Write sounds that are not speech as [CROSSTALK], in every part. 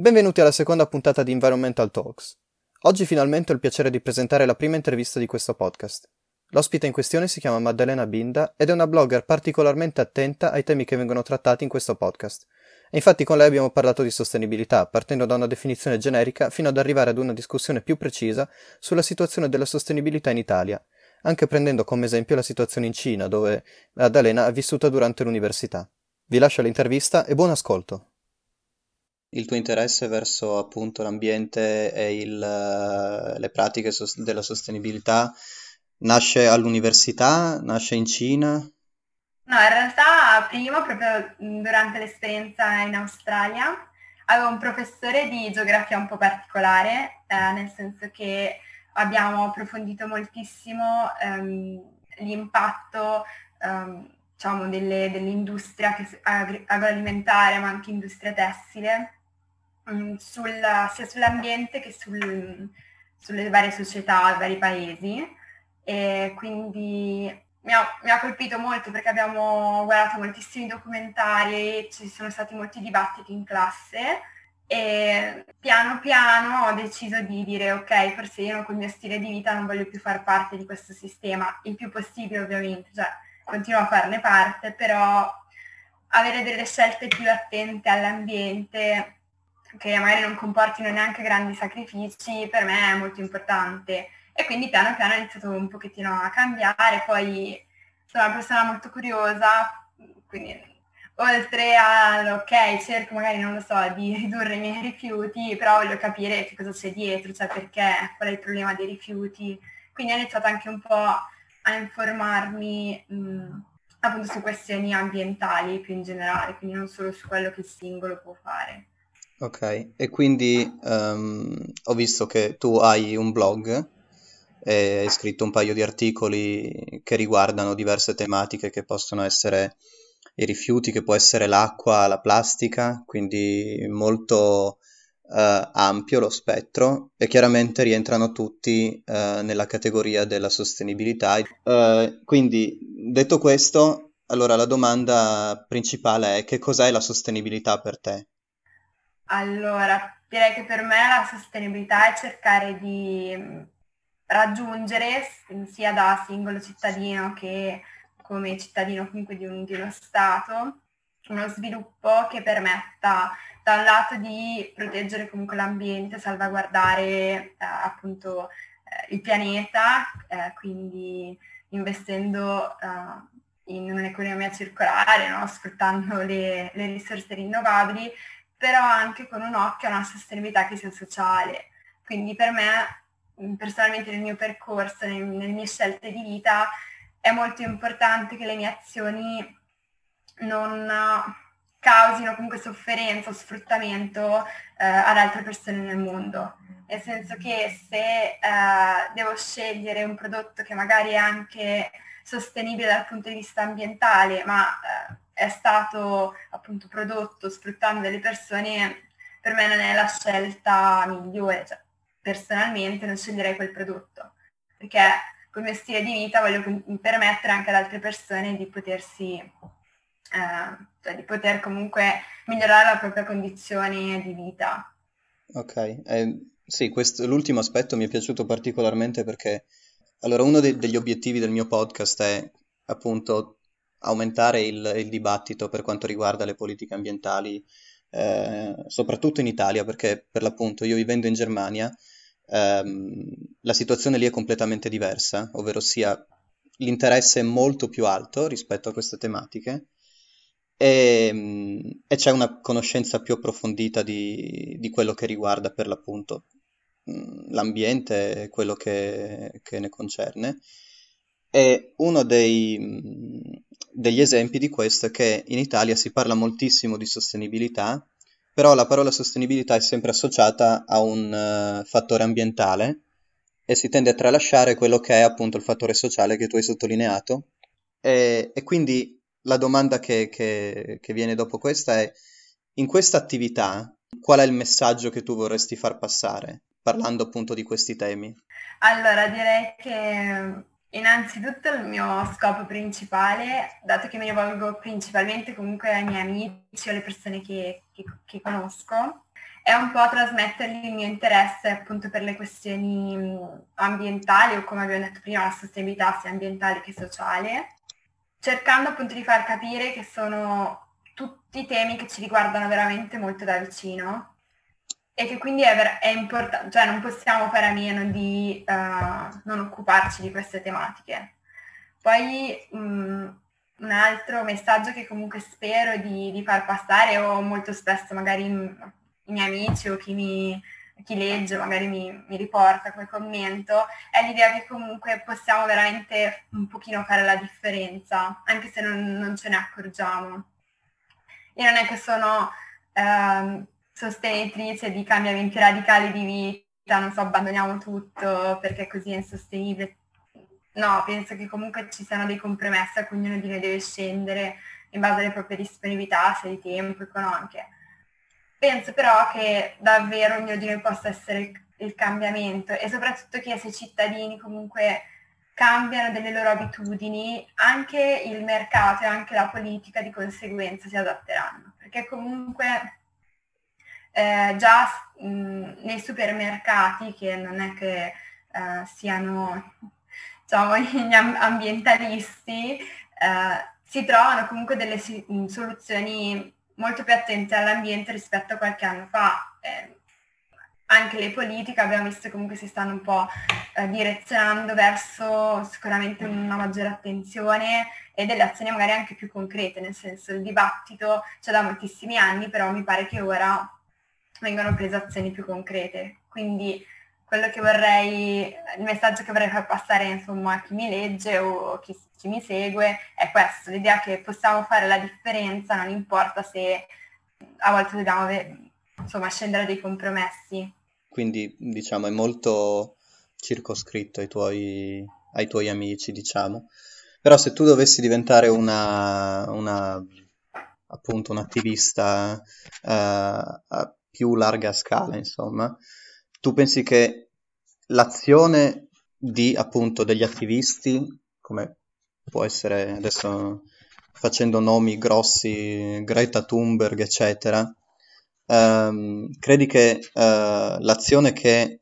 Benvenuti alla seconda puntata di Environmental Talks. Oggi finalmente ho il piacere di presentare la prima intervista di questo podcast. L'ospite in questione si chiama Maddalena Binda ed è una blogger particolarmente attenta ai temi che vengono trattati in questo podcast. E infatti con lei abbiamo parlato di sostenibilità, partendo da una definizione generica fino ad arrivare ad una discussione più precisa sulla situazione della sostenibilità in Italia, anche prendendo come esempio la situazione in Cina, dove Maddalena ha vissuto durante l'università. Vi lascio l'intervista e buon ascolto il tuo interesse verso appunto l'ambiente e il, le pratiche sos- della sostenibilità nasce all'università, nasce in Cina? No, in realtà prima, proprio durante l'esperienza in Australia, avevo un professore di geografia un po' particolare, eh, nel senso che abbiamo approfondito moltissimo ehm, l'impatto ehm, diciamo, delle, dell'industria che, agroalimentare, ma anche industria tessile, Mm, sul, sia sull'ambiente che sul, sulle varie società, i vari paesi. E quindi mi ha, mi ha, colpito molto perché abbiamo guardato moltissimi documentari e ci sono stati molti dibattiti in classe e piano piano ho deciso di dire ok, forse io con il mio stile di vita non voglio più far parte di questo sistema, il più possibile ovviamente, cioè continuo a farne parte, però avere delle scelte più attente all'ambiente che magari non comportino neanche grandi sacrifici, per me è molto importante. E quindi piano piano ho iniziato un pochettino a cambiare, poi sono una persona molto curiosa, quindi oltre ok, cerco magari, non lo so, di ridurre i miei rifiuti, però voglio capire che cosa c'è dietro, cioè perché, qual è il problema dei rifiuti. Quindi ho iniziato anche un po' a informarmi mh, appunto su questioni ambientali più in generale, quindi non solo su quello che il singolo può fare. Ok, e quindi um, ho visto che tu hai un blog e hai scritto un paio di articoli che riguardano diverse tematiche che possono essere i rifiuti, che può essere l'acqua, la plastica, quindi molto uh, ampio lo spettro e chiaramente rientrano tutti uh, nella categoria della sostenibilità. Uh, quindi detto questo, allora la domanda principale è che cos'è la sostenibilità per te? Allora, direi che per me la sostenibilità è cercare di mm, raggiungere sia da singolo cittadino che come cittadino comunque di, un, di uno Stato uno sviluppo che permetta da un lato di proteggere comunque l'ambiente, salvaguardare eh, appunto eh, il pianeta, eh, quindi investendo eh, in un'economia circolare, no? sfruttando le, le risorse rinnovabili, però anche con un occhio a una sostenibilità che sia sociale. Quindi per me, personalmente nel mio percorso, nel, nelle mie scelte di vita, è molto importante che le mie azioni non causino comunque sofferenza o sfruttamento eh, ad altre persone nel mondo. Nel senso che se eh, devo scegliere un prodotto che magari è anche sostenibile dal punto di vista ambientale, ma eh, è stato appunto prodotto sfruttando delle persone, per me non è la scelta migliore. Cioè, personalmente non sceglierei quel prodotto, perché come stile di vita voglio permettere anche ad altre persone di potersi, eh, cioè di poter comunque migliorare la propria condizione di vita. Ok, eh, sì, questo, l'ultimo aspetto mi è piaciuto particolarmente perché allora uno de- degli obiettivi del mio podcast è appunto aumentare il, il dibattito per quanto riguarda le politiche ambientali, eh, soprattutto in Italia, perché per l'appunto io vivendo in Germania ehm, la situazione lì è completamente diversa, ovvero sia l'interesse è molto più alto rispetto a queste tematiche e, e c'è una conoscenza più approfondita di, di, quello che riguarda per l'appunto l'ambiente e quello che, che ne concerne. E uno dei, degli esempi di questo è che in Italia si parla moltissimo di sostenibilità, però la parola sostenibilità è sempre associata a un uh, fattore ambientale e si tende a tralasciare quello che è appunto il fattore sociale che tu hai sottolineato. E, e quindi la domanda che, che, che viene dopo questa è, in questa attività, qual è il messaggio che tu vorresti far passare, parlando appunto di questi temi? Allora, direi che Innanzitutto il mio scopo principale, dato che mi rivolgo principalmente comunque ai miei amici o alle persone che, che, che conosco, è un po' trasmettergli il mio interesse appunto per le questioni ambientali o come abbiamo detto prima la sostenibilità sia ambientale che sociale, cercando appunto di far capire che sono tutti temi che ci riguardano veramente molto da vicino e che quindi è, ver- è importante, cioè non possiamo fare a meno di uh, non occuparci di queste tematiche. Poi um, un altro messaggio che comunque spero di, di, far passare o molto spesso magari i miei amici o chi, mi, chi legge magari mi, mi, riporta quel commento è l'idea che comunque possiamo veramente un pochino fare la differenza anche se non, non ce ne accorgiamo. Io non è che sono eh, sostenitrice di cambiamenti radicali di vita, non so, abbandoniamo tutto perché così è insostenibile, No, penso che comunque ci siano dei compromessi a cui ognuno di noi deve scendere in base alle proprie disponibilità, sia di tempo, economiche. Penso però che davvero ognuno di noi possa essere il cambiamento e soprattutto che se i cittadini comunque cambiano delle loro abitudini, anche il mercato e anche la politica di conseguenza si adatteranno, perché comunque eh, già mh, nei supermercati, che non è che eh, siano [LAUGHS] diciamo, [LAUGHS] gli ambientalisti, eh, si trovano comunque delle mm, soluzioni molto più attente all'ambiente rispetto a qualche anno fa. Eh, anche le politiche abbiamo visto comunque si stanno un po' eh, direzionando verso sicuramente una maggiore attenzione e delle azioni magari anche più concrete, nel senso il dibattito c'è da moltissimi anni, però mi pare che ora vengano prese azioni più concrete. Quindi quello che vorrei, il messaggio che vorrei far passare insomma a chi mi legge o chi, chi mi segue è questo, l'idea che possiamo fare la differenza, non importa se a volte dobbiamo insomma scendere dei compromessi. Quindi diciamo è molto circoscritto ai tuoi, ai tuoi amici, diciamo. Però se tu dovessi diventare una, una appunto un attivista uh, a più larga scala, insomma, tu pensi che l'azione di appunto degli attivisti, come può essere adesso facendo nomi grossi, Greta Thunberg, eccetera, ehm, credi che eh, l'azione che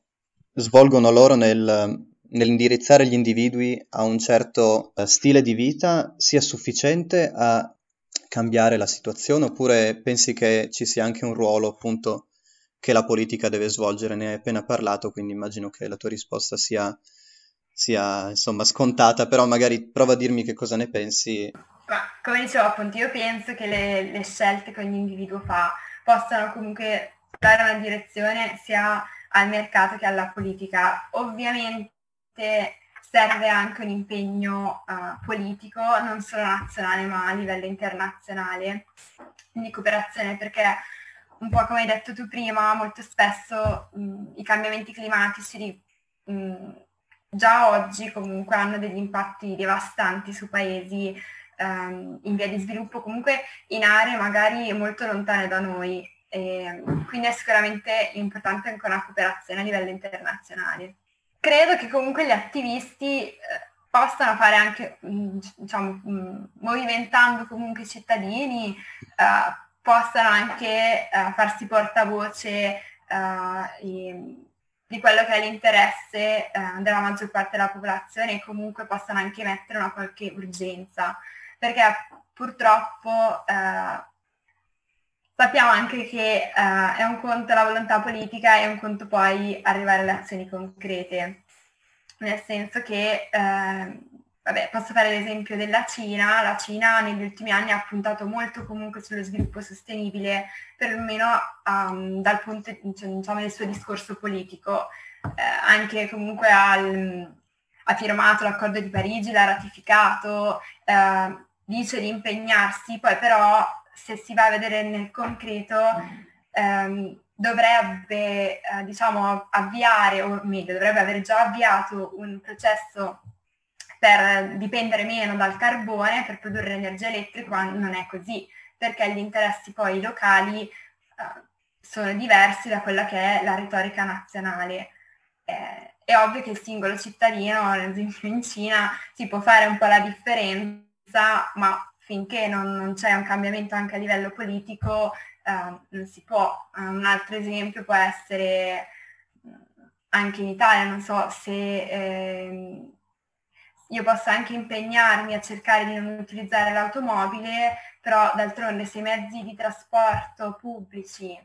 svolgono loro nel, nell'indirizzare gli individui a un certo eh, stile di vita sia sufficiente a cambiare la situazione oppure pensi che ci sia anche un ruolo appunto che la politica deve svolgere. Ne hai appena parlato, quindi immagino che la tua risposta sia, sia insomma scontata, però magari prova a dirmi che cosa ne pensi. Ma come dicevo appunto, io penso che le, le scelte che ogni individuo fa possano comunque dare una direzione sia al mercato che alla politica. Ovviamente serve anche un impegno uh, politico, non solo nazionale ma a livello internazionale, di cooperazione, perché un po' come hai detto tu prima, molto spesso mh, i cambiamenti climatici mh, già oggi comunque hanno degli impatti devastanti su paesi ehm, in via di sviluppo, comunque in aree magari molto lontane da noi. E, quindi è sicuramente importante anche una cooperazione a livello internazionale. Credo che comunque gli attivisti eh, possano fare anche, diciamo, movimentando comunque i cittadini, eh, possano anche uh, farsi portavoce uh, i, di quello che è l'interesse uh, della maggior parte della popolazione e comunque possano anche mettere una qualche urgenza, perché purtroppo sappiamo anche che è un conto la volontà politica e un conto poi arrivare alle azioni concrete, nel senso che Vabbè, posso fare l'esempio della Cina. La Cina negli ultimi anni ha puntato molto comunque sullo sviluppo sostenibile, perlomeno um, dal punto cioè, diciamo, del suo discorso politico. Eh, anche comunque al, ha firmato l'accordo di Parigi, l'ha ratificato, eh, dice di impegnarsi, poi però se si va a vedere nel concreto ehm, dovrebbe eh, diciamo, avviare, o meglio, dovrebbe aver già avviato un processo per dipendere meno dal carbone per produrre energia elettrica, ma non è così, perché gli interessi poi locali eh, sono diversi da quella che è la retorica nazionale. Eh, è ovvio che il singolo cittadino, ad esempio in Cina, si può fare un po' la differenza, ma finché non, non c'è un cambiamento anche a livello politico, uh, non si può. Un altro esempio può essere anche in Italia, non so se eh, io posso anche impegnarmi a cercare di non utilizzare l'automobile, però d'altronde se i mezzi di trasporto pubblici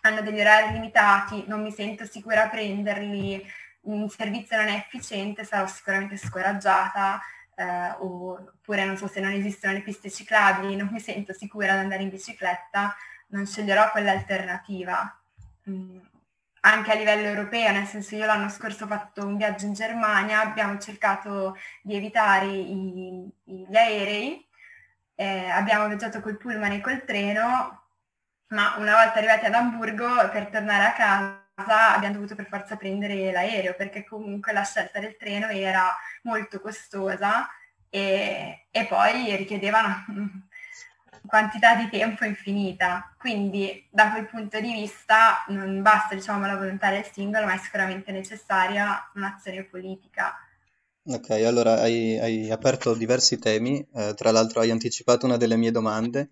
hanno degli orari limitati, non mi sento sicura a prenderli, un servizio non è efficiente, sarò sicuramente scoraggiata, eh, oppure non so se non esistono le piste ciclabili, non mi sento sicura ad andare in bicicletta, non sceglierò quell'alternativa. Mm anche a livello europeo, nel senso io l'anno scorso ho fatto un viaggio in Germania, abbiamo cercato di evitare i, gli aerei, eh, abbiamo viaggiato col pullman e col treno, ma una volta arrivati ad Amburgo per tornare a casa abbiamo dovuto per forza prendere l'aereo perché comunque la scelta del treno era molto costosa e, e poi richiedeva [LAUGHS] quantità di tempo infinita. Quindi da quel punto di vista non basta diciamo, la volontà del singolo, ma è sicuramente necessaria un'azione politica. Ok, allora hai, hai aperto diversi temi, eh, tra l'altro hai anticipato una delle mie domande,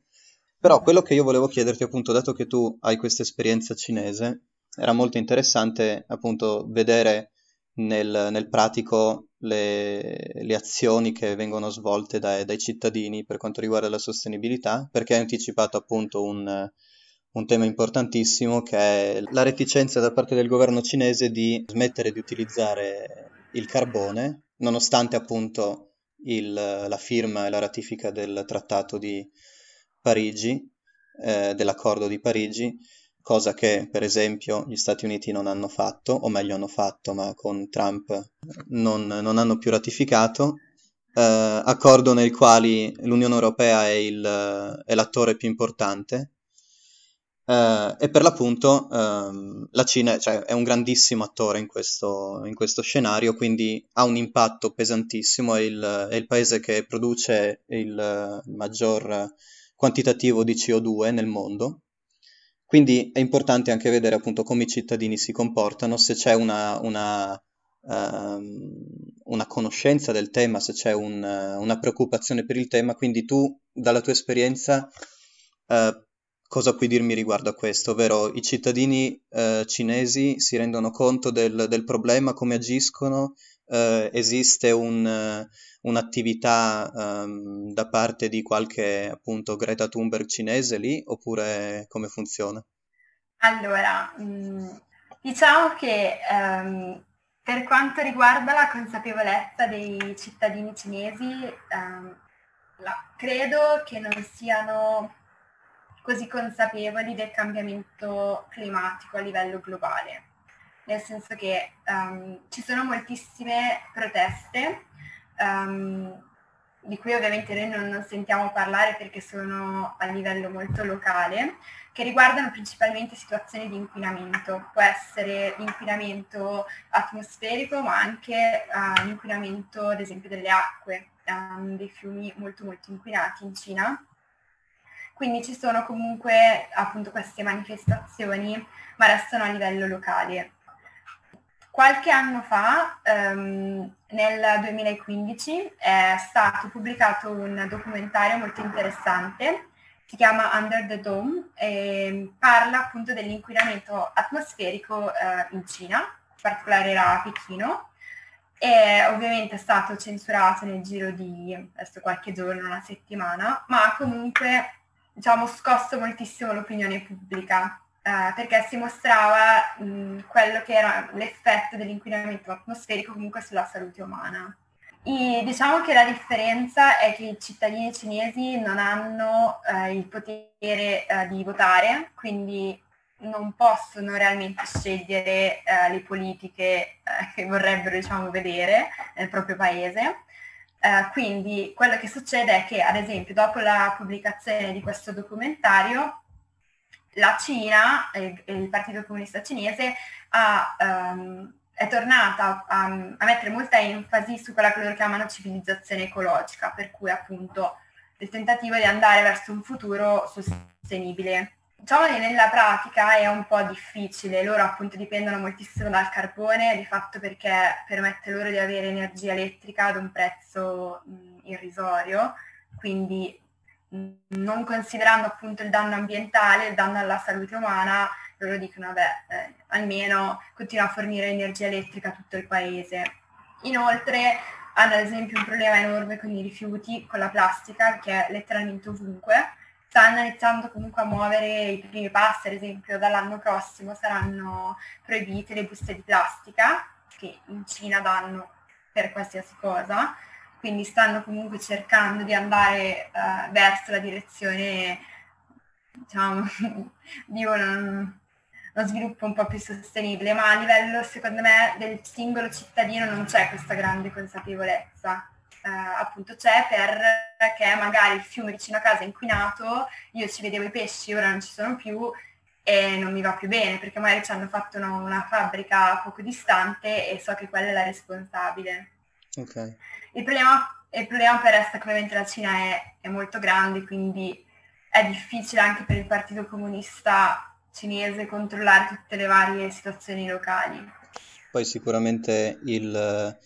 però quello che io volevo chiederti appunto, dato che tu hai questa esperienza cinese, era molto interessante appunto vedere nel, nel pratico le, le, azioni che vengono svolte dai, dai, cittadini per quanto riguarda la sostenibilità, perché hai anticipato appunto un, un tema importantissimo che è la reticenza da parte del governo cinese di smettere di utilizzare il carbone, nonostante appunto il, la firma e la ratifica del trattato di Parigi, eh, dell'accordo di Parigi, cosa che per esempio gli Stati Uniti non hanno fatto, o meglio hanno fatto, ma con Trump non, non hanno più ratificato, eh, accordo nel quale l'Unione Europea è, il, è l'attore più importante eh, e per l'appunto ehm, la Cina cioè, è un grandissimo attore in questo, in questo, scenario, quindi ha un impatto pesantissimo, è il, è il paese che produce il maggior quantitativo di CO2 nel mondo quindi è importante anche vedere appunto come i cittadini si comportano, se c'è una, una, um, una conoscenza del tema, se c'è un, una preoccupazione per il tema. Quindi tu, dalla tua esperienza, uh, cosa puoi dirmi riguardo a questo? Ovvero i cittadini uh, cinesi si rendono conto del, del problema, come agiscono? Uh, esiste un un'attività um, da parte di qualche appunto Greta Thunberg cinese lì oppure come funziona? Allora, mm, diciamo che um, per quanto riguarda la consapevolezza dei cittadini cinesi, um, la, credo che non siano così consapevoli del cambiamento climatico a livello globale, nel senso che um, ci sono moltissime proteste um, di cui ovviamente noi non, sentiamo parlare perché sono a livello molto locale, che riguardano principalmente situazioni di inquinamento. Può essere l'inquinamento atmosferico, ma anche uh, l'inquinamento, ad esempio, delle acque, um, dei fiumi molto molto inquinati in Cina. Quindi ci sono comunque appunto queste manifestazioni, ma restano a livello locale. Qualche anno fa, um, nel 2015, è stato pubblicato un documentario molto interessante, si chiama Under the Dome, e parla appunto dell'inquinamento atmosferico eh, in Cina, in particolare a Pechino, e ovviamente è stato censurato nel giro di qualche giorno, una settimana, ma comunque diciamo, scosso moltissimo l'opinione pubblica eh, perché si mostrava mh, quello che era l'effetto dell'inquinamento atmosferico comunque sulla salute umana. E diciamo che la differenza è che i cittadini cinesi non hanno eh, il potere eh, di votare, quindi non possono realmente scegliere eh, le politiche eh, che vorrebbero diciamo, vedere nel proprio paese. Uh, quindi quello che succede è che, ad esempio, dopo la pubblicazione di questo documentario, la Cina, eh, il Partito Comunista Cinese, ha, um, è tornata a, a, mettere molta enfasi su quella che loro chiamano civilizzazione ecologica, per cui appunto il tentativo di andare verso un futuro sostenibile. Diciamo che nella pratica è un po' difficile, loro appunto dipendono moltissimo dal carbone, di fatto perché permette loro di avere energia elettrica ad un prezzo mh, irrisorio, quindi non considerando appunto il danno ambientale, il danno alla salute umana, loro dicono, vabbè, eh, almeno continua a fornire energia elettrica a tutto il paese. Inoltre hanno ad esempio un problema enorme con i rifiuti, con la plastica, che è letteralmente ovunque. Stanno iniziando comunque a muovere i primi passi, ad esempio dall'anno prossimo saranno proibite le buste di plastica, che in Cina danno per qualsiasi cosa, quindi stanno comunque cercando di andare uh, verso la direzione diciamo, [LAUGHS] di un, uno sviluppo un po' più sostenibile, ma a livello secondo me del singolo cittadino non c'è questa grande consapevolezza. Eh, appunto c'è perché magari il fiume vicino a casa è inquinato, io ci vedevo i pesci, ora non ci sono più e non mi va più bene perché magari ci hanno fatto una, una fabbrica poco distante e so che quella è la responsabile. Okay. Il, problema, il problema per che ovviamente la Cina è, è molto grande, quindi è difficile anche per il Partito Comunista cinese controllare tutte le varie situazioni locali. Poi sicuramente il,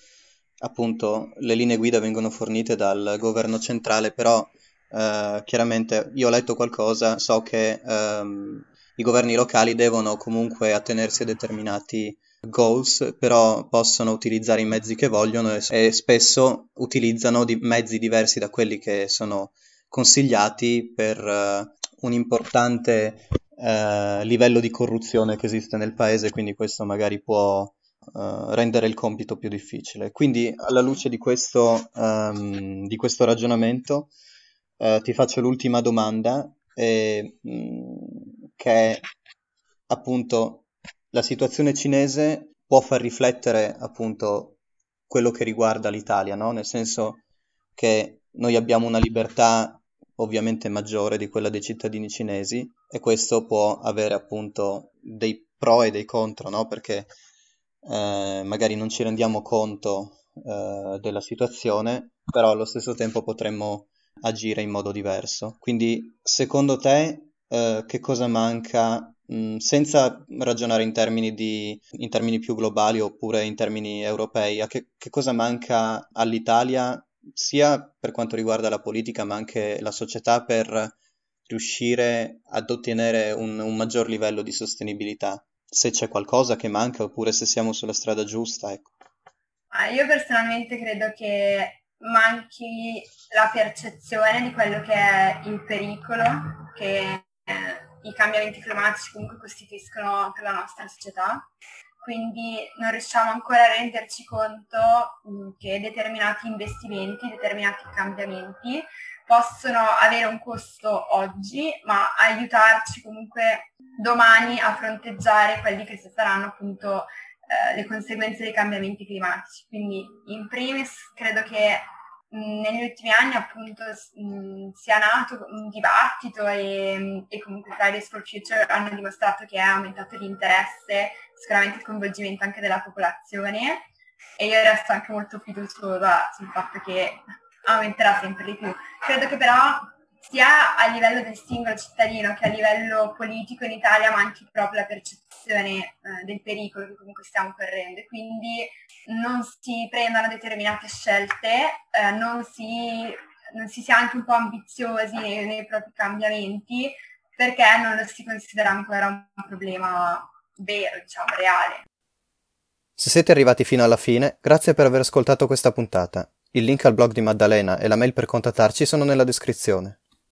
appunto, le linee guida vengono fornite dal governo centrale, però eh, chiaramente io ho letto qualcosa, so che ehm, i governi locali devono comunque attenersi a determinati goals, però possono utilizzare i mezzi che vogliono e, e spesso utilizzano di mezzi diversi da quelli che sono consigliati per uh, un importante eh, livello di corruzione che esiste nel paese, quindi questo magari può uh, rendere il compito più difficile. Quindi alla luce di questo, um, di questo ragionamento uh, ti faccio l'ultima domanda, eh, che è appunto la situazione cinese può far riflettere appunto quello che riguarda l'Italia, no? Nel senso che noi abbiamo una libertà ovviamente maggiore di quella dei cittadini cinesi e questo può avere appunto dei pro e dei contro, no? Perché eh, magari non ci rendiamo conto eh, della situazione, però allo stesso tempo potremmo agire in modo diverso. Quindi, secondo te, eh, che cosa manca, mh, senza ragionare in termini, di, in termini, più globali oppure in termini europei, che, che cosa manca all'Italia sia per quanto riguarda la politica ma anche la società per riuscire ad ottenere un, un maggior livello di sostenibilità, se c'è qualcosa che manca oppure se siamo sulla strada giusta. Ecco. Io personalmente credo che manchi la percezione di quello che è il pericolo che i cambiamenti climatici comunque costituiscono per la nostra società quindi non riusciamo ancora a renderci conto mh, che determinati investimenti, determinati cambiamenti possono avere un costo oggi, ma aiutarci comunque domani a fronteggiare quelli che saranno appunto eh, le conseguenze dei cambiamenti climatici. Quindi in primis credo che negli ultimi anni appunto sia nato un dibattito e, e comunque Fridays for Future hanno dimostrato che è aumentato l'interesse, sicuramente il coinvolgimento anche della popolazione e io resto anche molto fiduciosa sul fatto che aumenterà sempre di più. Credo che però sia a livello del singolo cittadino che a livello politico in Italia manchi proprio la percezione eh, del pericolo che comunque stiamo correndo e quindi non si prendano determinate scelte, eh, non, si, non, si, sia anche un po' ambiziosi nei, nei propri cambiamenti perché non lo si considera ancora un problema vero, diciamo, reale. Se siete arrivati fino alla fine, grazie per aver ascoltato questa puntata. Il link al blog di Maddalena e la mail per contattarci sono nella descrizione.